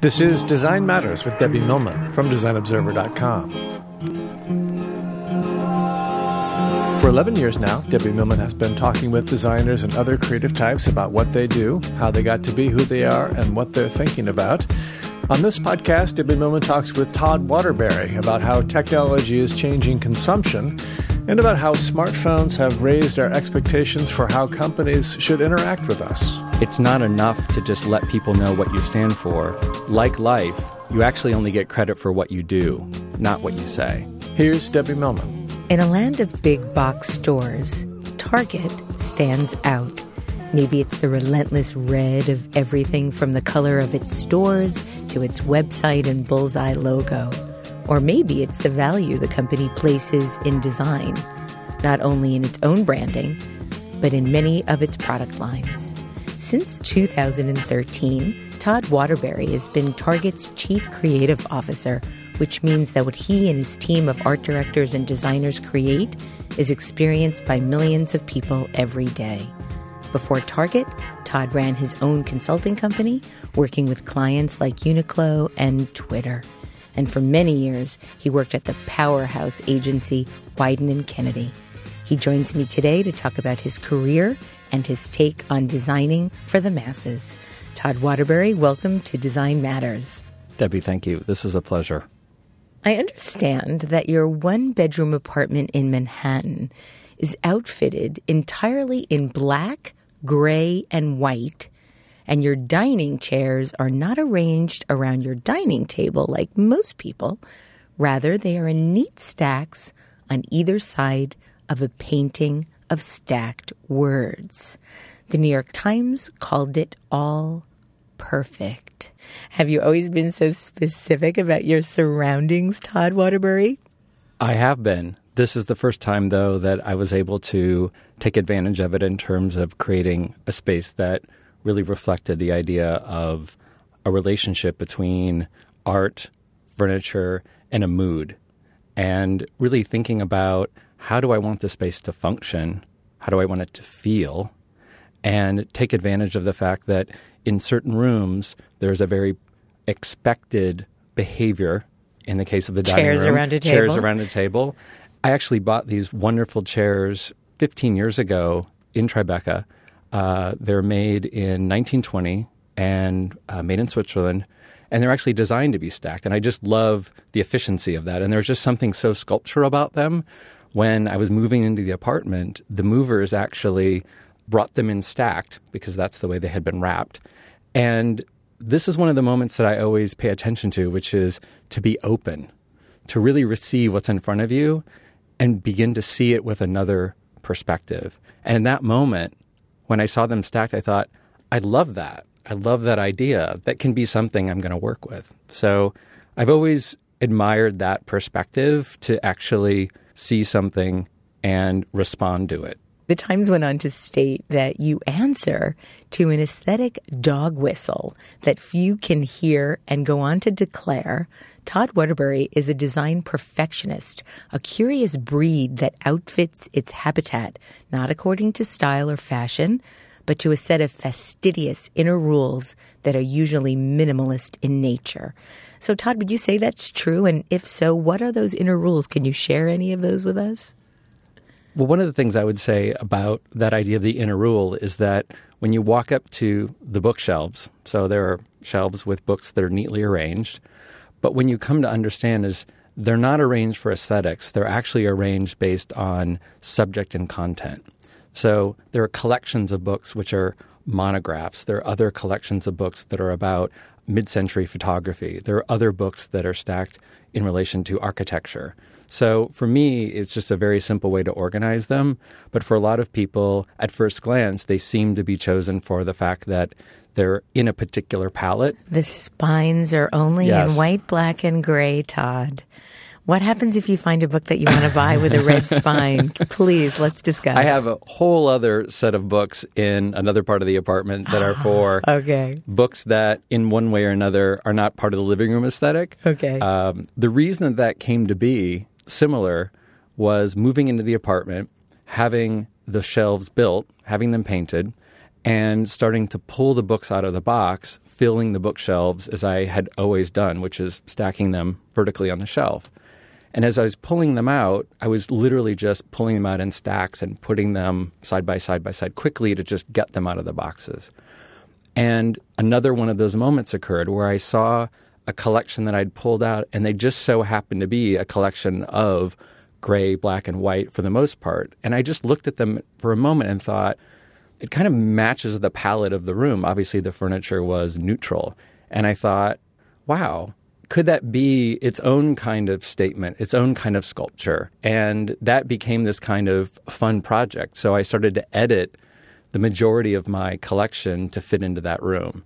This is Design Matters with Debbie Millman from DesignObserver.com. For 11 years now, Debbie Millman has been talking with designers and other creative types about what they do, how they got to be who they are, and what they're thinking about. On this podcast, Debbie Millman talks with Todd Waterbury about how technology is changing consumption and about how smartphones have raised our expectations for how companies should interact with us. It's not enough to just let people know what you stand for. Like life, you actually only get credit for what you do, not what you say. Here's Debbie Millman. In a land of big box stores, Target stands out. Maybe it's the relentless red of everything from the color of its stores to its website and bullseye logo. Or maybe it's the value the company places in design, not only in its own branding, but in many of its product lines. Since 2013, Todd Waterbury has been Target's chief creative officer, which means that what he and his team of art directors and designers create is experienced by millions of people every day. Before Target, Todd ran his own consulting company, working with clients like Uniqlo and Twitter. And for many years, he worked at the powerhouse agency Wieden and Kennedy. He joins me today to talk about his career and his take on designing for the masses. Todd Waterbury, welcome to Design Matters. Debbie, thank you. This is a pleasure. I understand that your one bedroom apartment in Manhattan is outfitted entirely in black gray, and white, and your dining chairs are not arranged around your dining table like most people. Rather, they are in neat stacks on either side of a painting of stacked words. The New York Times called it all perfect. Have you always been so specific about your surroundings, Todd Waterbury? I have been. This is the first time, though, that I was able to take advantage of it in terms of creating a space that really reflected the idea of a relationship between art, furniture, and a mood. And really thinking about how do I want the space to function? How do I want it to feel? And take advantage of the fact that in certain rooms, there's a very expected behavior in the case of the dining chairs room, around a table. chairs around a table, I actually bought these wonderful chairs 15 years ago in Tribeca. Uh, they're made in 1920 and uh, made in Switzerland, and they're actually designed to be stacked. And I just love the efficiency of that. And there's just something so sculptural about them. When I was moving into the apartment, the movers actually brought them in stacked because that's the way they had been wrapped. And this is one of the moments that I always pay attention to, which is to be open, to really receive what's in front of you and begin to see it with another perspective. And in that moment, when I saw them stacked, I thought, I love that. I love that idea. That can be something I'm going to work with. So I've always admired that perspective to actually see something and respond to it. The Times went on to state that you answer to an aesthetic dog whistle that few can hear and go on to declare Todd Waterbury is a design perfectionist, a curious breed that outfits its habitat, not according to style or fashion, but to a set of fastidious inner rules that are usually minimalist in nature. So, Todd, would you say that's true? And if so, what are those inner rules? Can you share any of those with us? Well, one of the things I would say about that idea of the inner rule is that when you walk up to the bookshelves, so there are shelves with books that are neatly arranged, but when you come to understand is they're not arranged for aesthetics, they're actually arranged based on subject and content. So there are collections of books which are monographs. There are other collections of books that are about mid century photography. There are other books that are stacked in relation to architecture. So for me, it's just a very simple way to organize them. But for a lot of people, at first glance, they seem to be chosen for the fact that they're in a particular palette. The spines are only Yes. in white, black, and gray, Todd. What happens if you find a book that you want to buy with a red spine? Please, let's discuss. I have a whole other set of books in another part of the apartment that are for Okay. books that, in one way or another, are not part of the living room aesthetic. Okay. Um, the reason that that came to be similar was moving into the apartment, having the shelves built, having them painted, and starting to pull the books out of the box, filling the bookshelves as I had always done, which is stacking them vertically on the shelf. And as I was pulling them out, I was literally just pulling them out in stacks and putting them side by side by side quickly to just get them out of the boxes. And another one of those moments occurred where I saw a collection that I'd pulled out, and they just so happened to be a collection of gray, black, and white for the most part. And I just looked at them for a moment and thought, it kind of matches the palette of the room. Obviously, the furniture was neutral. And I thought, wow, could that be its own kind of statement, its own kind of sculpture? And that became this kind of fun project. So I started to edit the majority of my collection to fit into that room.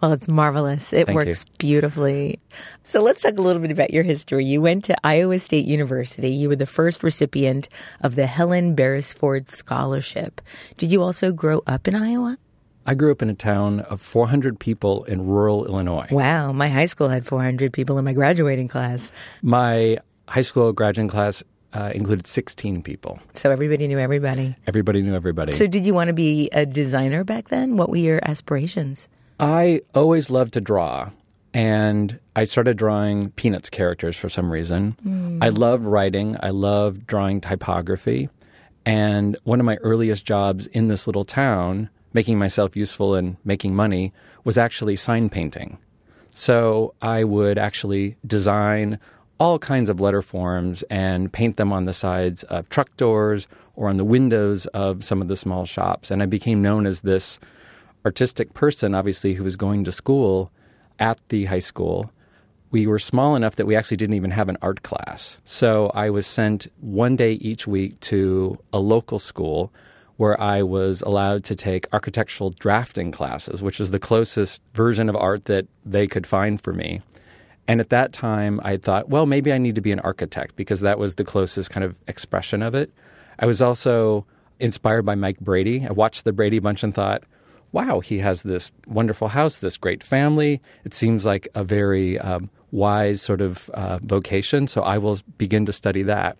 Well, it's marvelous. It Thank works you. beautifully. So let's talk a little bit about your history. You went to Iowa State University. You were the first recipient of the Helen Beresford Scholarship. Did you also grow up in Iowa? I grew up in a town of 400 people in rural Illinois. Wow, my high school had 400 people in my graduating class. My high school graduating class uh, included 16 people. So everybody knew everybody. Everybody knew everybody. So did you want to be a designer back then? What were your aspirations? I always loved to draw, and I started drawing Peanuts characters for some reason. Hmm. I love writing, I love drawing typography, and one of my earliest jobs in this little town, making myself useful and making money, was actually sign painting. So I would actually design all kinds of letter forms and paint them on the sides of truck doors or on the windows of some of the small shops. And I became known as this artistic person, obviously, who was going to school at the high school. We were small enough that we actually didn't even have an art class. So I was sent one day each week to a local school where I was allowed to take architectural drafting classes, which is the closest version of art that they could find for me. And at that time, I thought, well, maybe I need to be an architect because that was the closest kind of expression of it. I was also inspired by Mike Brady. I watched the Brady Bunch and thought, wow, he has this wonderful house, this great family. It seems like a very um, wise sort of uh, vocation. So I will begin to study that.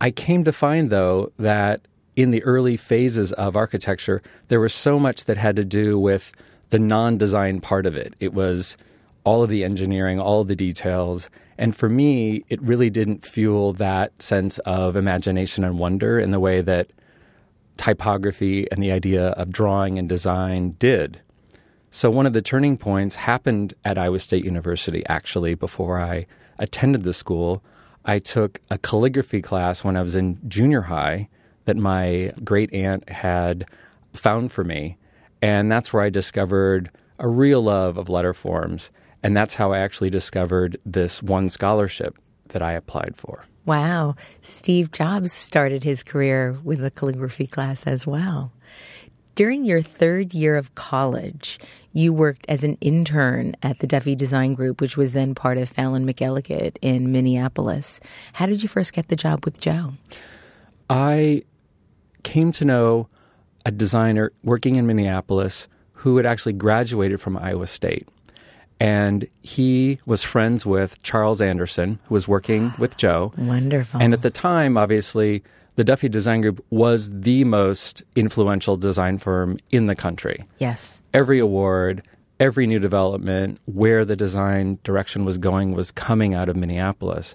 I came to find, though, that in the early phases of architecture, there was so much that had to do with the non design part of it. It was all of the engineering, all of the details. And for me, it really didn't fuel that sense of imagination and wonder in the way that typography and the idea of drawing and design did. So, one of the turning points happened at Iowa State University, actually, before I attended the school. I took a calligraphy class when I was in junior high that my great aunt had found for me. And that's where I discovered a real love of letter forms. And that's how I actually discovered this one scholarship that I applied for. Wow. Steve Jobs started his career with a calligraphy class as well. During your third year of college, you worked as an intern at the Duffy Design Group, which was then part of Fallon McElligott in Minneapolis. How did you first get the job with Joe? I came to know a designer working in Minneapolis who had actually graduated from Iowa State. And he was friends with Charles Anderson, who was working with Joe. Wonderful. And at the time, obviously, the Duffy Design Group was the most influential design firm in the country. yes. Every award, every new development, where the design direction was going was coming out of Minneapolis.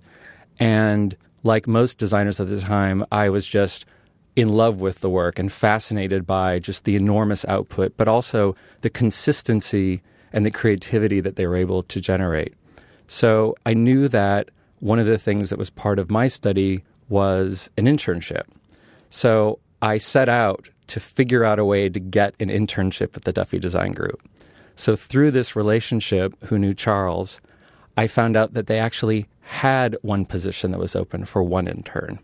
And like most designers at the time, I was just in love with the work and fascinated by just the enormous output, but also the consistency and the creativity that they were able to generate. So I knew that one of the things that was part of my study was an internship. So I set out to figure out a way to get an internship at the Duffy Design Group. So through this relationship, who knew Charles, I found out that they actually had one position that was open for one intern.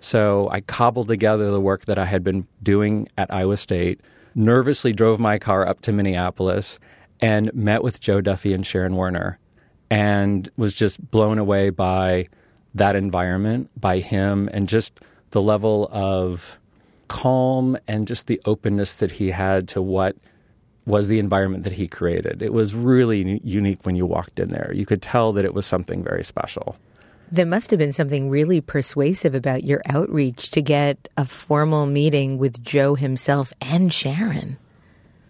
So I cobbled together the work that I had been doing at Iowa State, nervously drove my car up to Minneapolis, and met with Joe Duffy and Sharon Werner, and was just blown away by that environment, by him, and just the level of calm and just the openness that he had to what was the environment that he created. It was really unique when you walked in there. You could tell that it was something very special. There must have been something really persuasive about your outreach to get a formal meeting with Joe himself and Sharon.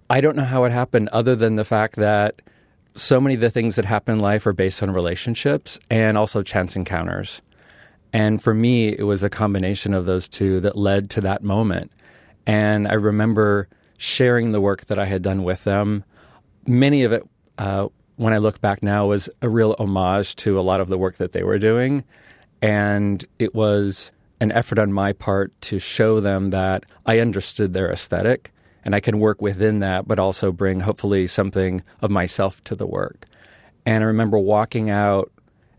I don't know how it happened, other than the fact that so many of the things that happen in life are based on relationships and also chance encounters. And for me, it was a combination of those two that led to that moment. And I remember sharing the work that I had done with them. Many of it, uh, when I look back now, was a real homage to a lot of the work that they were doing. And it was an effort on my part to show them that I understood their aesthetic and I can work within that, but also bring hopefully something of myself to the work. And I remember walking out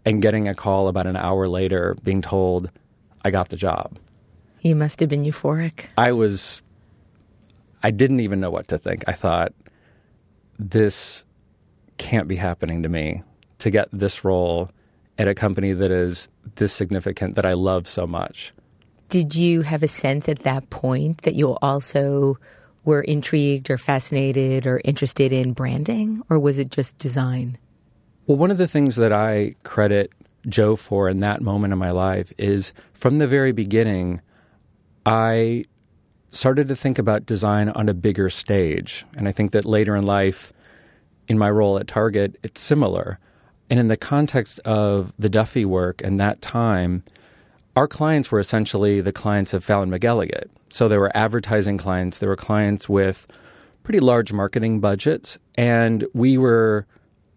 and getting a call about an hour later being told I got the job. You must have been euphoric. I was, I didn't even know what to think. I thought, this can't be happening to me to get this role at a company that is this significant that I love so much. Did you have a sense at that point that you were also were intrigued or fascinated or interested in branding, or was it just design? Well, one of the things that I credit Joe for in that moment in my life is from the very beginning, I started to think about design on a bigger stage. And I think that later in life, in my role at Target, it's similar. And in the context of the Duffy work and that time, our clients were essentially the clients of Fallon McElligott. So there were advertising clients, there were clients with pretty large marketing budgets, and we were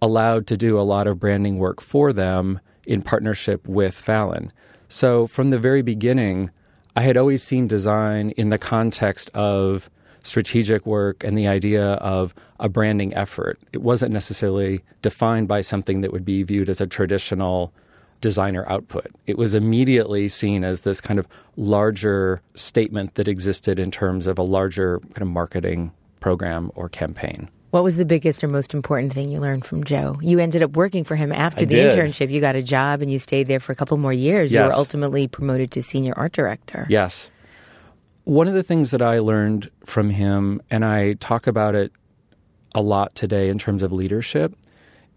allowed to do a lot of branding work for them in partnership with Fallon. So from the very beginning, I had always seen design in the context of strategic work and the idea of a branding effort. It wasn't necessarily defined by something that would be viewed as a traditional designer output. It was immediately seen as this kind of larger statement that existed in terms of a larger kind of marketing program or campaign. What was the biggest or most important thing you learned from Joe? You ended up working for him after I the did. internship. You got a job and you stayed there for a couple more years. You were ultimately promoted to senior art director. Yes. One of the things that I learned from him, and I talk about it a lot today in terms of leadership,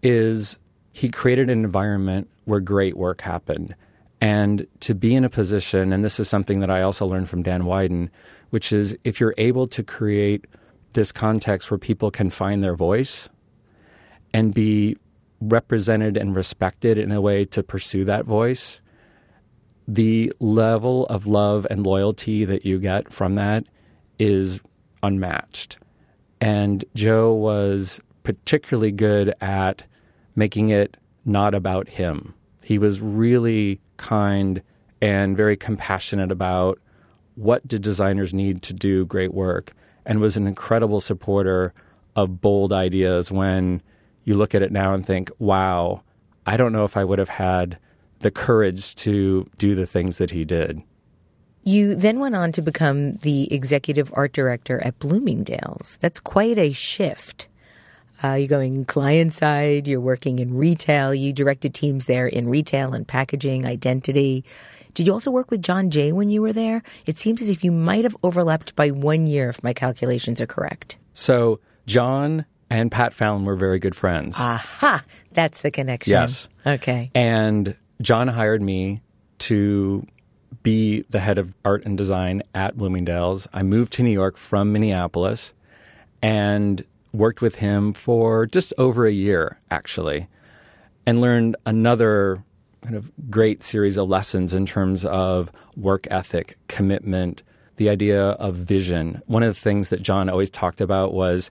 is he created an environment where great work happened. And to be in a position, and this is something that I also learned from Dan Wieden, which is if you're able to create this context where people can find their voice and be represented and respected in a way to pursue that voice, the level of love and loyalty that you get from that is unmatched. And Joe was particularly good at making it not about him. He was really kind and very compassionate about what did designers need to do great work and was an incredible supporter of bold ideas when you look at it now and think, wow, I don't know if I would have had the courage to do the things that he did. You then went on to become the executive art director at Bloomingdale's. That's quite a shift. Uh, you're going client side, you're working in retail, you directed teams there in retail and packaging, identity. Did you also work with John Jay when you were there? It seems as if you might have overlapped by one year, if my calculations are correct. So John and Pat Fallon were very good friends. Aha! That's the connection. Yes. Okay. And John hired me to be the head of art and design at Bloomingdale's. I moved to New York from Minneapolis and worked with him for just over a year, actually, and learned another kind of great series of lessons in terms of work ethic, commitment, the idea of vision. One of the things that John always talked about was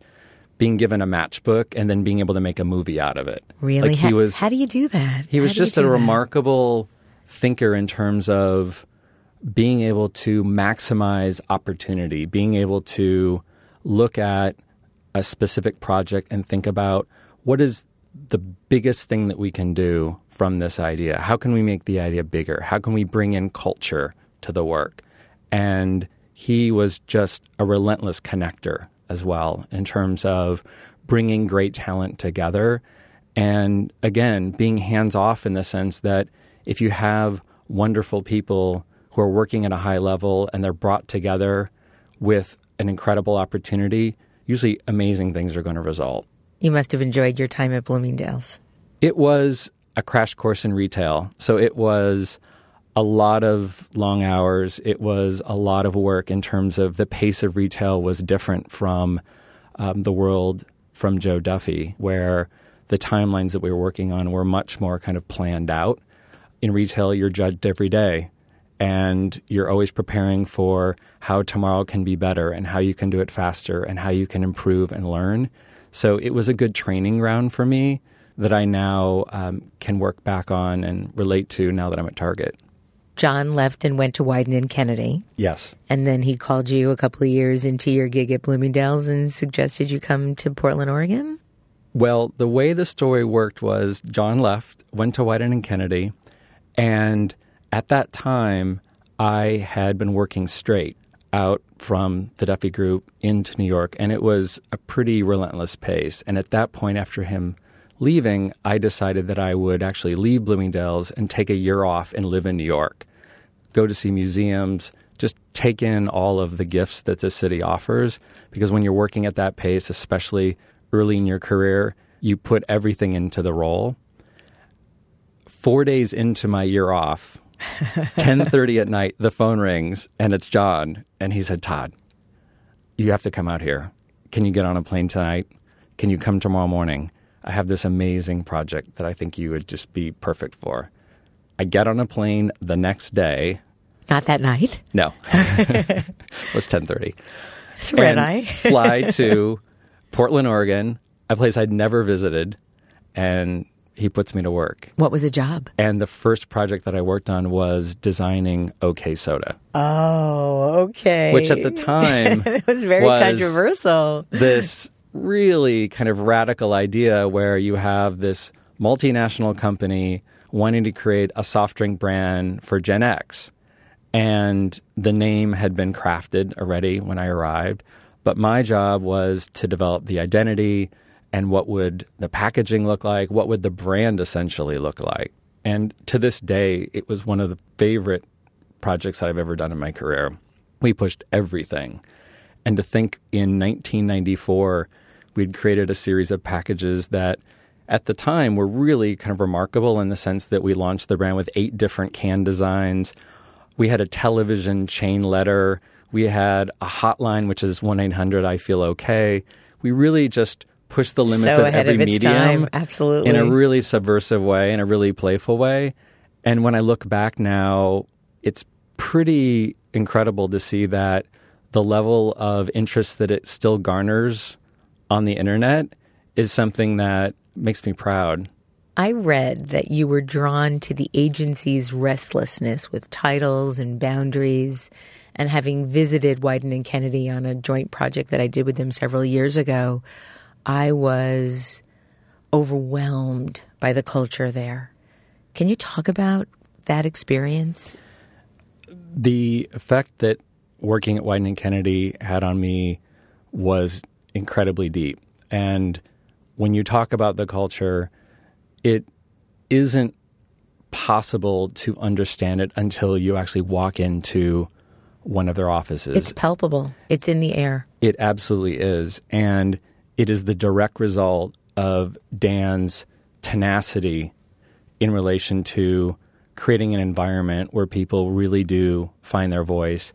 being given a matchbook and then being able to make a movie out of it. Really? Like he how, was how do you do that? he was just a that? remarkable thinker in terms of being able to maximize opportunity, being able to look at a specific project and think about what is the biggest thing that we can do from this idea? How can we make the idea bigger? How can we bring in culture to the work? And he was just a relentless connector as well in terms of bringing great talent together. And again, being hands off in the sense that if you have wonderful people who are working at a high level and they're brought together with an incredible opportunity, usually amazing things are going to result. You must have enjoyed your time at Bloomingdale's. It was a crash course in retail. So it was a lot of long hours. It was a lot of work in terms of the pace of retail was different from um, the world from Joe Duffy, where the timelines that we were working on were much more kind of planned out. In retail, you're judged every day, and you're always preparing for how tomorrow can be better and how you can do it faster and how you can improve and learn. So it was a good training ground for me that I now um, can work back on and relate to now that I'm at Target. John left and went to Wieden and Kennedy. Yes. And then he called you a couple of years into your gig at Bloomingdale's and suggested you come to Portland, Oregon? Well, the way the story worked was John left, went to Wieden and Kennedy, and at that time, I had been working straight out from the Duffy Group into New York, and it was a pretty relentless pace. And at that point, after him leaving, I decided that I would actually leave Bloomingdale's and take a year off and live in New York, go to see museums, just take in all of the gifts that the city offers. Because when you're working at that pace, especially early in your career, you put everything into the role. Four days into my year off, 10:30 at night, the phone rings and it's John, and he said, "Todd, you have to come out here. Can you get on a plane tonight? Can you come tomorrow morning? I have this amazing project that I think you would just be perfect for." I get on a plane the next day. Not that night. No, it was 10:30. It's red and eye. fly to Portland, Oregon, a place I'd never visited, and he puts me to work. What was the job? And the first project that I worked on was designing OK Soda, Oh, okay. which at the time it was very was controversial. this really kind of radical idea where you have this multinational company wanting to create a soft drink brand for Gen X. And the name had been crafted already when I arrived. But my job was to develop the identity and what would the packaging look like? What would the brand essentially look like? And to this day, it was one of the favorite projects that I've ever done in my career. We pushed everything. And to think in 1994, we'd created a series of packages that at the time were really kind of remarkable in the sense that we launched the brand with eight different can designs. We had a television chain letter. We had a hotline, which is 1 800 I Feel Okay. We really just pushed the limits so of every of medium time. Absolutely. in a really subversive way, in a really playful way. And when I look back now, it's pretty incredible to see that the level of interest that it still garners on the internet is something that makes me proud. I read that you were drawn to the agency's restlessness with titles and boundaries. And having visited Wieden and Kennedy on a joint project that I did with them several years ago, I was overwhelmed by the culture there. Can you talk about that experience? The effect that working at Wieden and Kennedy had on me was incredibly deep. And when you talk about the culture, it isn't possible to understand it until you actually walk into one of their offices. It's palpable, it's in the air. It absolutely is. And it is the direct result of Dan's tenacity in relation to creating an environment where people really do find their voice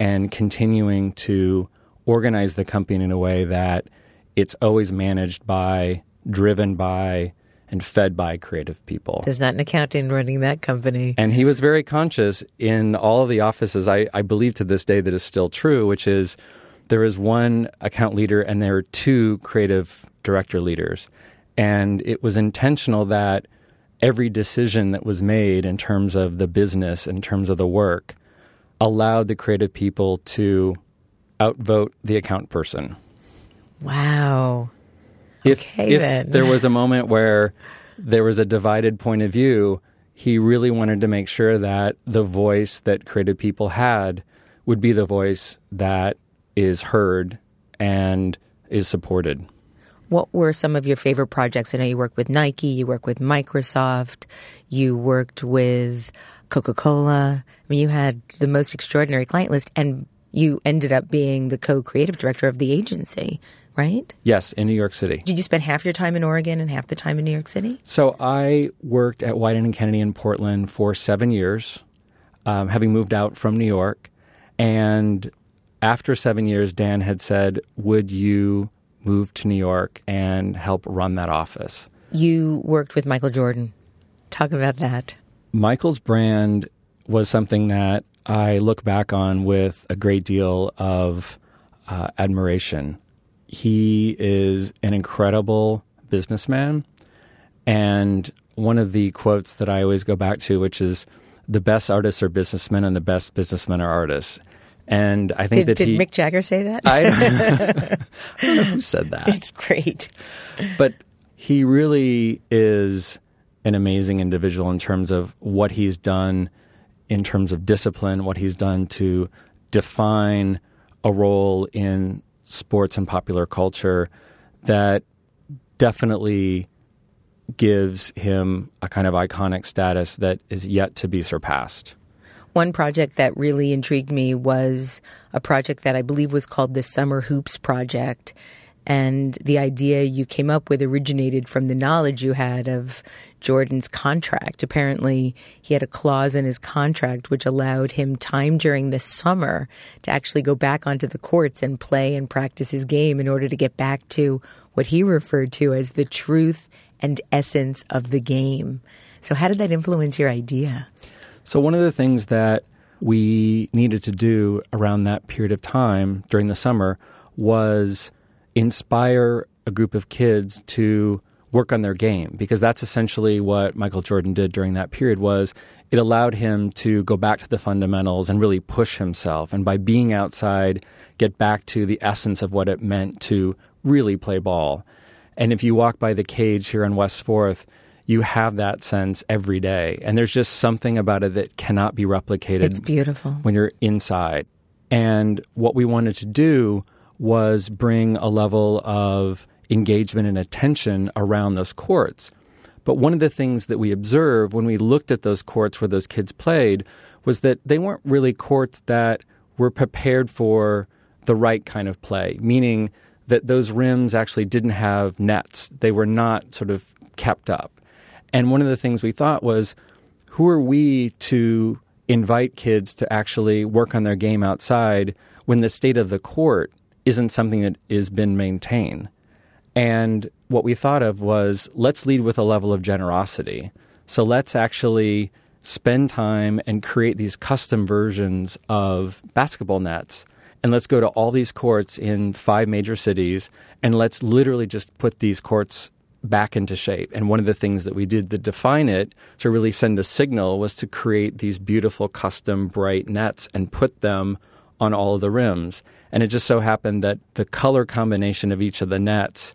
and continuing to organize the company in a way that it's always managed by, driven by, and fed by creative people. There's not an accountant running that company. And he was very conscious in all of the offices. I, I believe to this day that is still true, which is there is one account leader and there are two creative director leaders. And it was intentional that every decision that was made in terms of the business, in terms of the work, allowed the creative people to outvote the account person. Wow. If, Okay, if then. there was a moment where there was a divided point of view, he really wanted to make sure that the voice that creative people had would be the voice that is heard and is supported. What were some of your favorite projects? I know you worked with Nike, you worked with Microsoft, you worked with Coca Cola. I mean, you had the most extraordinary client list, and you ended up being the co creative director of the agency, right? Yes, in New York City. Did you spend half your time in Oregon and half the time in New York City? So I worked at Wieden and Kennedy in Portland for seven years, um, having moved out from New York. And after seven years, Dan had said, "Would you move to New York and help run that office. You worked with Michael Jordan. Talk about that. Michael's brand was something that I look back on with a great deal of uh, admiration. He is an incredible businessman. And one of the quotes that I always go back to, which is the best artists are businessmen and the best businessmen are artists. And I think did, that did he, Mick Jagger say that? I, I don't know who said that. It's great. But he really is an amazing individual in terms of what he's done in terms of discipline, what he's done to define a role in sports and popular culture that definitely gives him a kind of iconic status that is yet to be surpassed. One project that really intrigued me was a project that I believe was called the Summer Hoops Project. And the idea you came up with originated from the knowledge you had of Jordan's contract. Apparently, he had a clause in his contract which allowed him time during the summer to actually go back onto the courts and play and practice his game in order to get back to what he referred to as the truth and essence of the game. So, how did that influence your idea? So, one of the things that we needed to do around that period of time during the summer was inspire a group of kids to work on their game because that's essentially what Michael Jordan did during that period was it allowed him to go back to the fundamentals and really push himself and by being outside get back to the essence of what it meant to really play ball. And if you walk by the cage here on West 4th, you have that sense every day. And there's just something about it that cannot be replicated. It's beautiful. When you're inside. And what we wanted to do was bring a level of engagement and attention around those courts. But one of the things that we observed when we looked at those courts where those kids played was that they weren't really courts that were prepared for the right kind of play, meaning that those rims actually didn't have nets. They were not sort of kept up. And one of the things we thought was who are we to invite kids to actually work on their game outside when the state of the court isn't something that has been maintained? And what we thought of was let's lead with a level of generosity. So let's actually spend time and create these custom versions of basketball nets and let's go to all these courts in five major cities and let's literally just put these courts back into shape. And one of the things that we did to define it, to really send a signal, was to create these beautiful custom bright nets and put them on all of the rims. And it just so happened that the color combination of each of the nets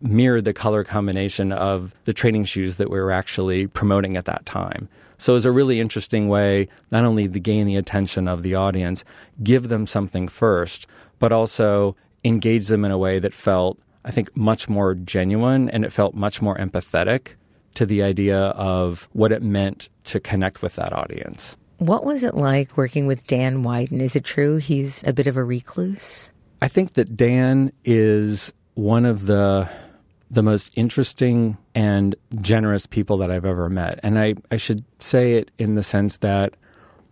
mirrored the color combination of the training shoes that we were actually promoting at that time. So it was a really interesting way not only to gain the attention of the audience, give them something first, but also engage them in a way that felt, I think, much more genuine and it felt much more empathetic to the idea of what it meant to connect with that audience. What was it like working with Dan Wieden? Is it true he's a bit of a recluse? I think that Dan is one of the the most interesting and generous people that I've ever met. And I, I should say it in the sense that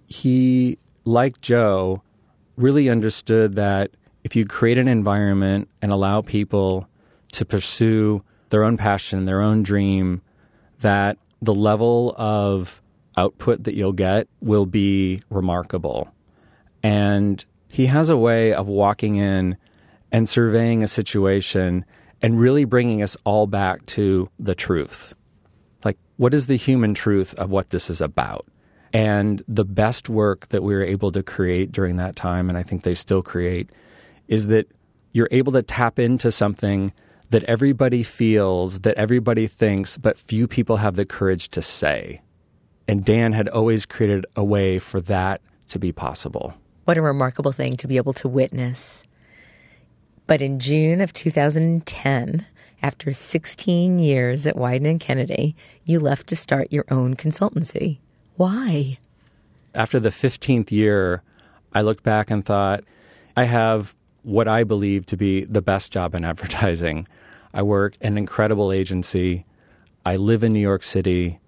he, like Joe, really understood that if you create an environment and allow people to pursue their own passion, their own dream, that the level of output that you'll get will be remarkable. And he has a way of walking in and surveying a situation and really bringing us all back to the truth. Like, what is the human truth of what this is about? And the best work that we were able to create during that time, and I think they still create, is that you're able to tap into something that everybody feels, that everybody thinks, but few people have the courage to say. And Dan had always created a way for that to be possible. What a remarkable thing to be able to witness. But in June of 2010, after 16 years at Wieden and Kennedy, you left to start your own consultancy. Why? After the 15th year, I looked back and thought, I have what I believe to be the best job in advertising. I work an incredible agency. I live in New York City.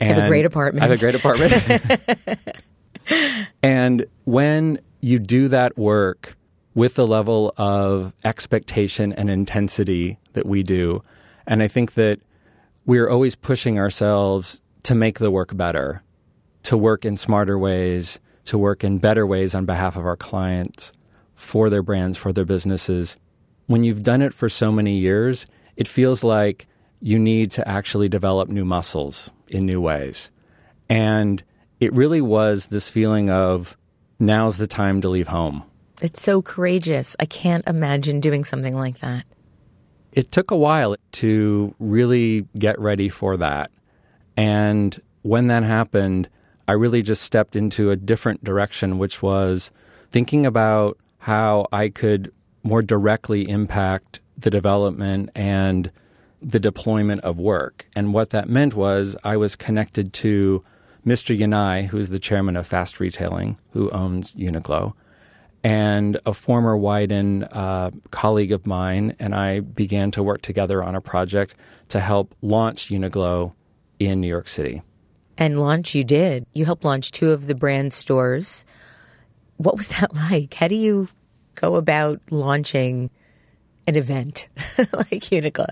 And have a great apartment. I have a great apartment. and when you do that work, with the level of expectation and intensity that we do. And I think that we're always pushing ourselves to make the work better, to work in smarter ways, to work in better ways on behalf of our clients, for their brands, for their businesses. When you've done it for so many years, it feels like you need to actually develop new muscles in new ways. And it really was this feeling of now's the time to leave home. It's so courageous. I can't imagine doing something like that. It took a while to really get ready for that. And when that happened, I really just stepped into a different direction, which was thinking about how I could more directly impact the development and the deployment of work. And what that meant was I was connected to Mr. Yanai, who's the chairman of Fast Retailing, who owns Uniqlo, and a former Wieden uh, colleague of mine, and I began to work together on a project to help launch Uniqlo in New York City. And launch you did. You helped launch two of the brand stores. What was that like? How do you go about launching an event like Uniqlo?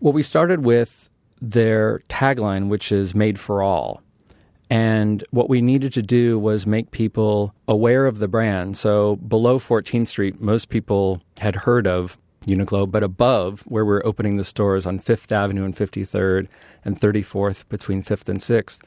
Well, we started with their tagline, which is made for all. And what we needed to do was make people aware of the brand. So below 14th Street, most people had heard of Uniqlo, but above, where we're opening the stores on Fifth Avenue and 53rd and 34th between 5th and 6th,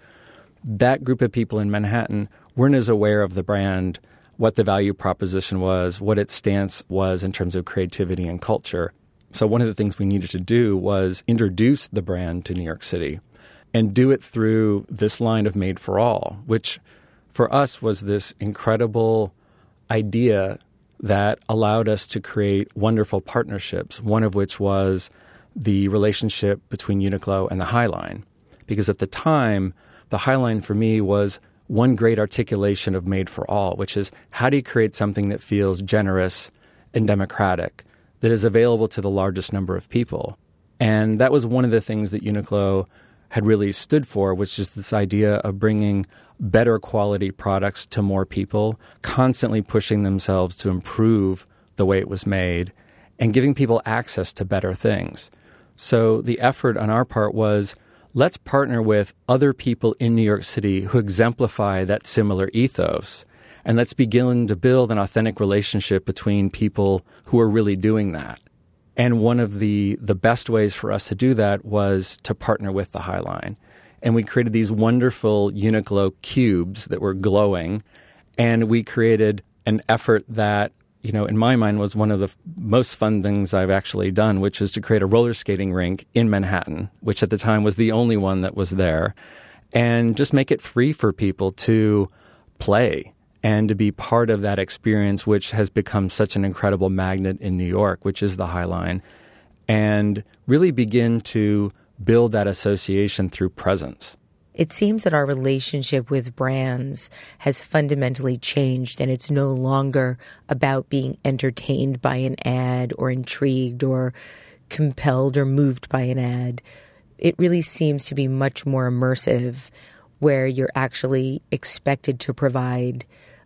that group of people in Manhattan weren't as aware of the brand, what the value proposition was, what its stance was in terms of creativity and culture. So, one of the things we needed to do was introduce the brand to New York City and do it through this line of Made for All, which for us was this incredible idea that allowed us to create wonderful partnerships, one of which was the relationship between Uniqlo and the High Line. Because at the time, the High Line for me was one great articulation of Made for All, which is how do you create something that feels generous and democratic, that is available to the largest number of people? And that was one of the things that Uniqlo had really stood for, which is this idea of bringing better quality products to more people, constantly pushing themselves to improve the way it was made, and giving people access to better things. So the effort on our part was let's partner with other people in New York City who exemplify that similar ethos. And let's begin to build an authentic relationship between people who are really doing that. And one of the, the best ways for us to do that was to partner with the High Line. And we created these wonderful Uniqlo cubes that were glowing. And we created an effort that, you know, in my mind was one of the f- most fun things I've actually done, which is to create a roller skating rink in Manhattan, which at the time was the only one that was there, and just make it free for people to play and to be part of that experience, which has become such an incredible magnet in New York, which is the High Line, and really begin to build that association through presence. It seems that our relationship with brands has fundamentally changed, and it's no longer about being entertained by an ad or intrigued or compelled or moved by an ad. It really seems to be much more immersive, where you're actually expected to provide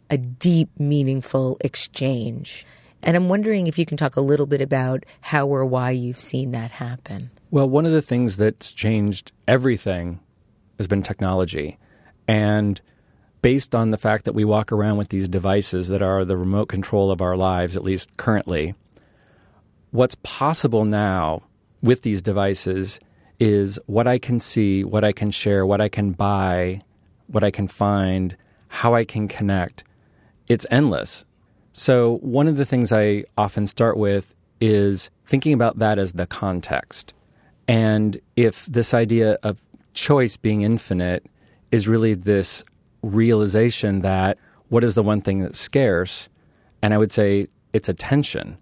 a deep, meaningful exchange. And I'm wondering if you can talk a little bit about how or why you've seen that happen. Well, one of the things that's changed everything has been technology. And based on the fact that we walk around with these devices that are the remote control of our lives, at least currently, what's possible now with these devices is what I can see, what I can share, what I can buy, what I can find, how I can connect it's endless. So, one of the things I often start with is thinking about that as the context. And if this idea of choice being infinite is really this realization that what is the one thing that's scarce? And I would say it's attention.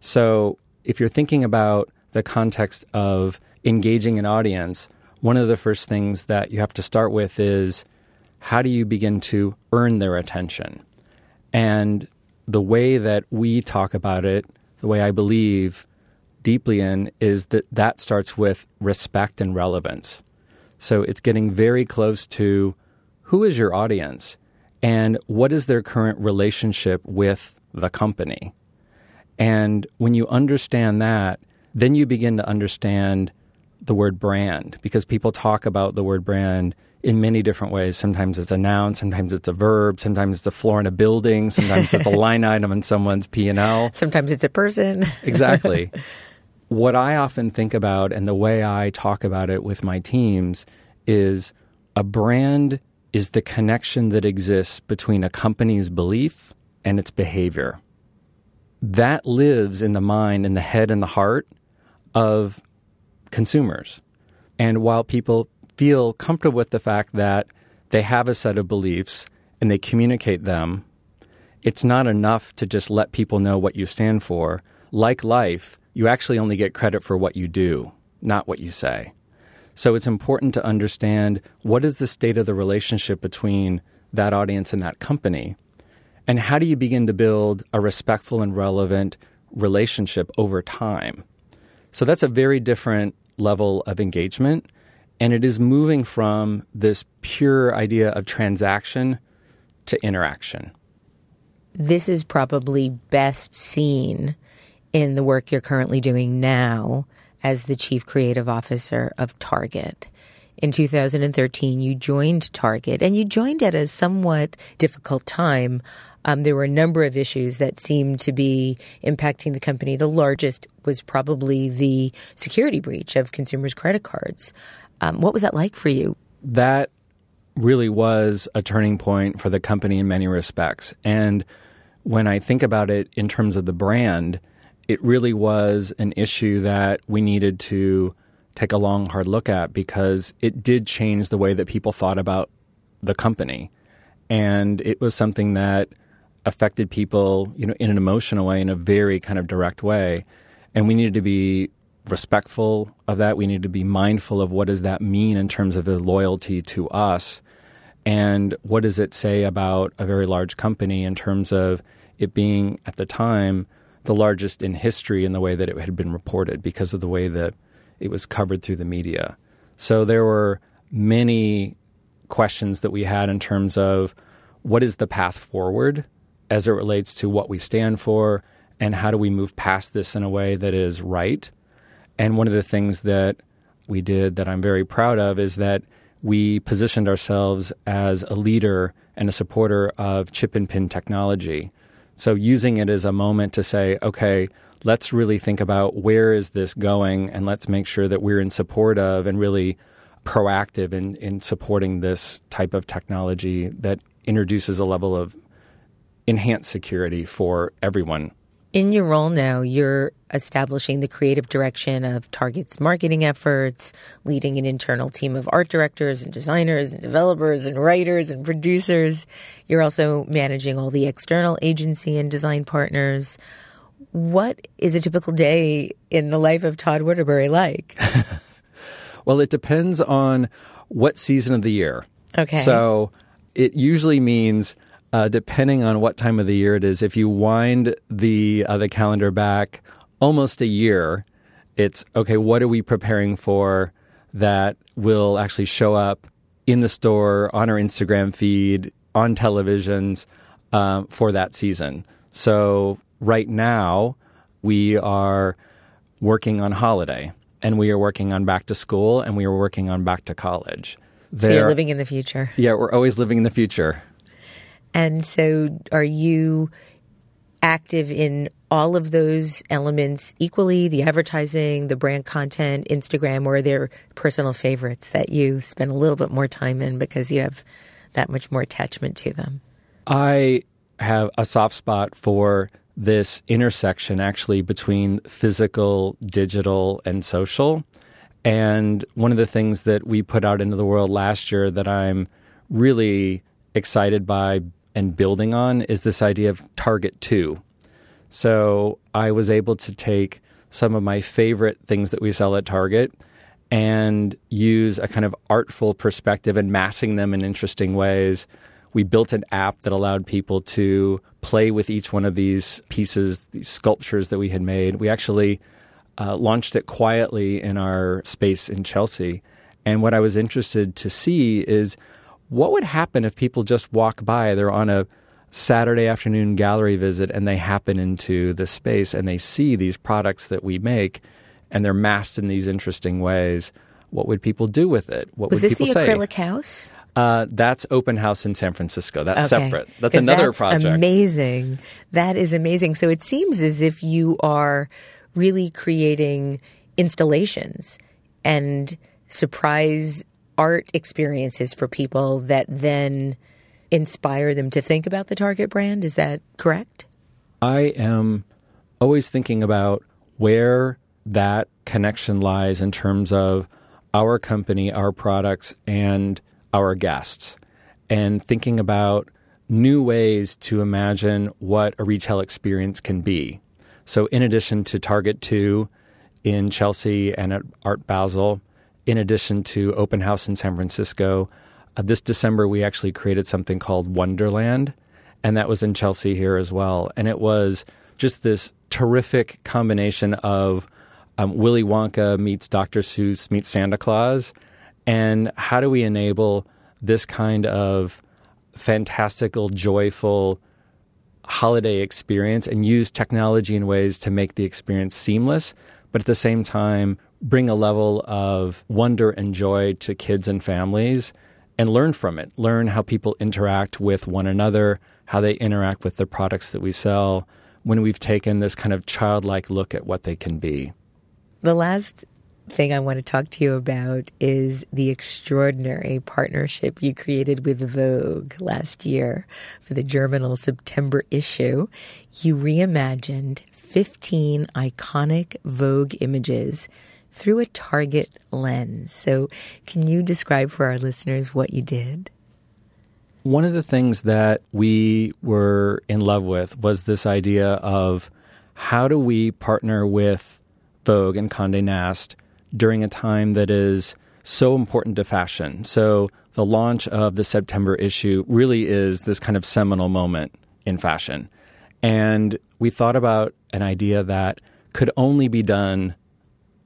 So, if you're thinking about the context of engaging an audience, one of the first things that you have to start with is how do you begin to earn their attention? And the way that we talk about it, the way I believe deeply in, is that that starts with respect and relevance. So it's getting very close to who is your audience and what is their current relationship with the company. And when you understand that, then you begin to understand the word brand because people talk about the word brand in many different ways. Sometimes it's a noun, sometimes it's a verb, sometimes it's a floor in a building, sometimes it's a line item in someone's P&L. Sometimes it's a person. exactly. What I often think about and the way I talk about it with my teams is a brand is the connection that exists between a company's belief and its behavior. That lives in the mind and the head and the heart of consumers. And while people feel comfortable with the fact that they have a set of beliefs and they communicate them, it's not enough to just let people know what you stand for. Like life, you actually only get credit for what you do, not what you say. So it's important to understand what is the state of the relationship between that audience and that company. And how do you begin to build a respectful and relevant relationship over time? So that's a very different level of engagement. And it is moving from this pure idea of transaction to interaction. This is probably best seen in the work you're currently doing now as the chief creative officer of Target. In 2013, you joined Target and you joined at a somewhat difficult time. Um, there were a number of issues that seemed to be impacting the company. The largest was probably the security breach of consumers' credit cards. Um, what was that like for you? That really was a turning point for the company in many respects. And when I think about it in terms of the brand, it really was an issue that we needed to take a long, hard look at because it did change the way that people thought about the company. And it was something that affected people, you know, in an emotional way, in a very kind of direct way. And we needed to be respectful of that. We need to be mindful of what does that mean in terms of the loyalty to us, and what does it say about a very large company in terms of it being at the time the largest in history in the way that it had been reported because of the way that it was covered through the media. So there were many questions that we had in terms of what is the path forward as it relates to what we stand for and how do we move past this in a way that is right and one of the things that we did that I'm very proud of is that we positioned ourselves as a leader and a supporter of chip and pin technology. So using it as a moment to say, okay, let's really think about where is this going and let's make sure that we're in support of and really proactive in, in supporting this type of technology that introduces a level of enhanced security for everyone in your role now, you're establishing the creative direction of Target's marketing efforts, leading an internal team of art directors and designers and developers and writers and producers. You're also managing all the external agency and design partners. What is a typical day in the life of Todd Waterbury like? well, it depends on what season of the year. Okay. So it usually means uh, depending on what time of the year it is, if you wind the uh, the calendar back almost a year, it's okay. What are we preparing for that will actually show up in the store, on our Instagram feed, on televisions um, for that season? So right now we are working on holiday, and we are working on back to school, and we are working on back to college. So you're living in the future. Yeah, we're always living in the future. And so are you active in all of those elements equally the advertising, the brand content, Instagram, or are there personal favorites that you spend a little bit more time in because you have that much more attachment to them? I have a soft spot for this intersection actually between physical, digital, and social. And one of the things that we put out into the world last year that I'm really excited by and building on is this idea of target two. So I was able to take some of my favorite things that we sell at Target and use a kind of artful perspective and massing them in interesting ways. We built an app that allowed people to play with each one of these pieces, these sculptures that we had made. We actually uh, launched it quietly in our space in Chelsea. And what I was interested to see is what would happen if people just walk by? They're on a, Saturday afternoon gallery visit and they happen into the space and they see these products that we make and they're masked in these interesting ways, what would people do with it? What Was would this the acrylic house? Uh, that's Open House in San Francisco. That's Okay. separate. That's another that's project. Amazing. That is amazing. So it seems as if you are really creating installations and surprise art experiences for people that then inspire them to think about the Target brand. Is that correct? I am always thinking about where that connection lies in terms of our company, our products, and our guests, and thinking about new ways to imagine what a retail experience can be. So, in addition to Target 2 in Chelsea and at Art Basel, in addition to Open House in San Francisco, uh, this December we actually created something called Wonderland, and that was in Chelsea here as well. And it was just this terrific combination of um, Willy Wonka meets Dr. Seuss meets Santa Claus, and how do we enable this kind of fantastical, joyful holiday experience and use technology in ways to make the experience seamless, but at the same time bring a level of wonder and joy to kids and families and learn from it. Learn how people interact with one another, how they interact with the products that we sell when we've taken this kind of childlike look at what they can be. The last thing I want to talk to you about is the extraordinary partnership you created with Vogue last year for the Germinal September issue. You reimagined 15 iconic Vogue images through a Target lens. So, can you describe for our listeners what you did? One of the things that we were in love with was this idea of how do we partner with Vogue and Condé Nast during a time that is so important to fashion. So the launch of the September issue really is this kind of seminal moment in fashion. And we thought about an idea that could only be done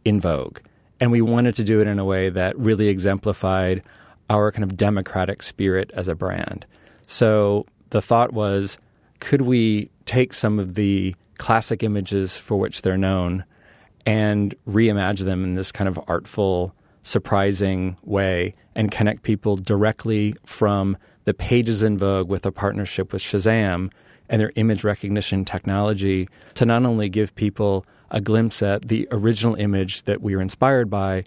in Vogue. And we wanted to do it in a way that really exemplified our kind of democratic spirit as a brand. So the thought was could we take some of the classic images for which they're known and reimagine them in this kind of artful, surprising way and connect people directly from the pages in Vogue with a partnership with Shazam and their image recognition technology to not only give people a glimpse at the original image that we were inspired by,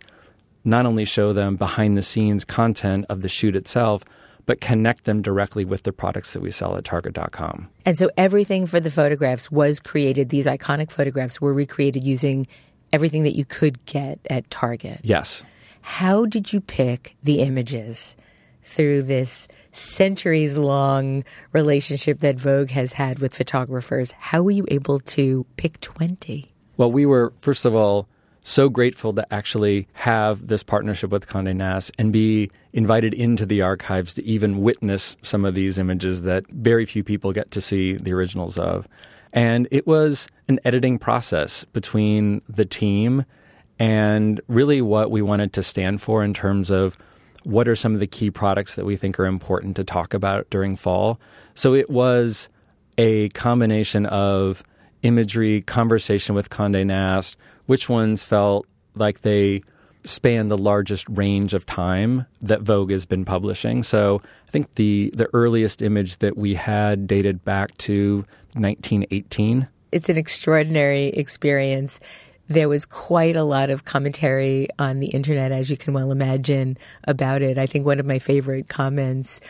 not only show them behind the scenes content of the shoot itself, but connect them directly with the products that we sell at Target.com. And so everything for the photographs was created, these iconic photographs were recreated using everything that you could get at Target. Yes. How did you pick the images through this centuries long relationship that Vogue has had with photographers? How were you able to pick 20? Well, we were, first of all, so grateful to actually have this partnership with Condé Nast and be invited into the archives to even witness some of these images that very few people get to see the originals of. And it was an editing process between the team and really what we wanted to stand for in terms of what are some of the key products that we think are important to talk about during fall. So it was a combination of imagery, conversation with Condé Nast, which ones felt like they span the largest range of time that Vogue has been publishing. So I think the the earliest image that we had dated back to 1918. It's an extraordinary experience. There was quite a lot of commentary on the internet, as you can well imagine, about it. I think one of my favorite comments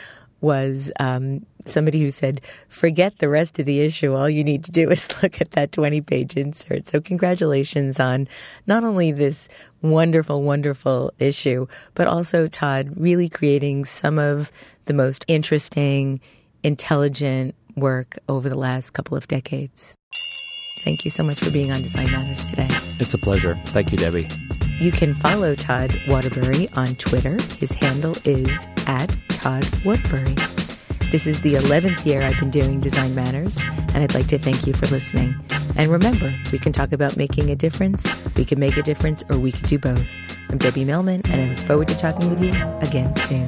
was um, somebody who said, Forget the rest of the issue. All you need to do is look at that 20 page insert. So, congratulations on not only this wonderful, wonderful issue, but also, Todd, really creating some of the most interesting, intelligent work over the last couple of decades. Thank you so much for being on Design Matters today. It's a pleasure. Thank you, Debbie. You can follow Todd Waterbury on Twitter. His handle is at Todd Waterbury. This is the 11th year I've been doing Design Matters, and I'd like to thank you for listening. And remember, we can talk about making a difference, we can make a difference, or we can do both. I'm Debbie Millman, and I look forward to talking with you again soon.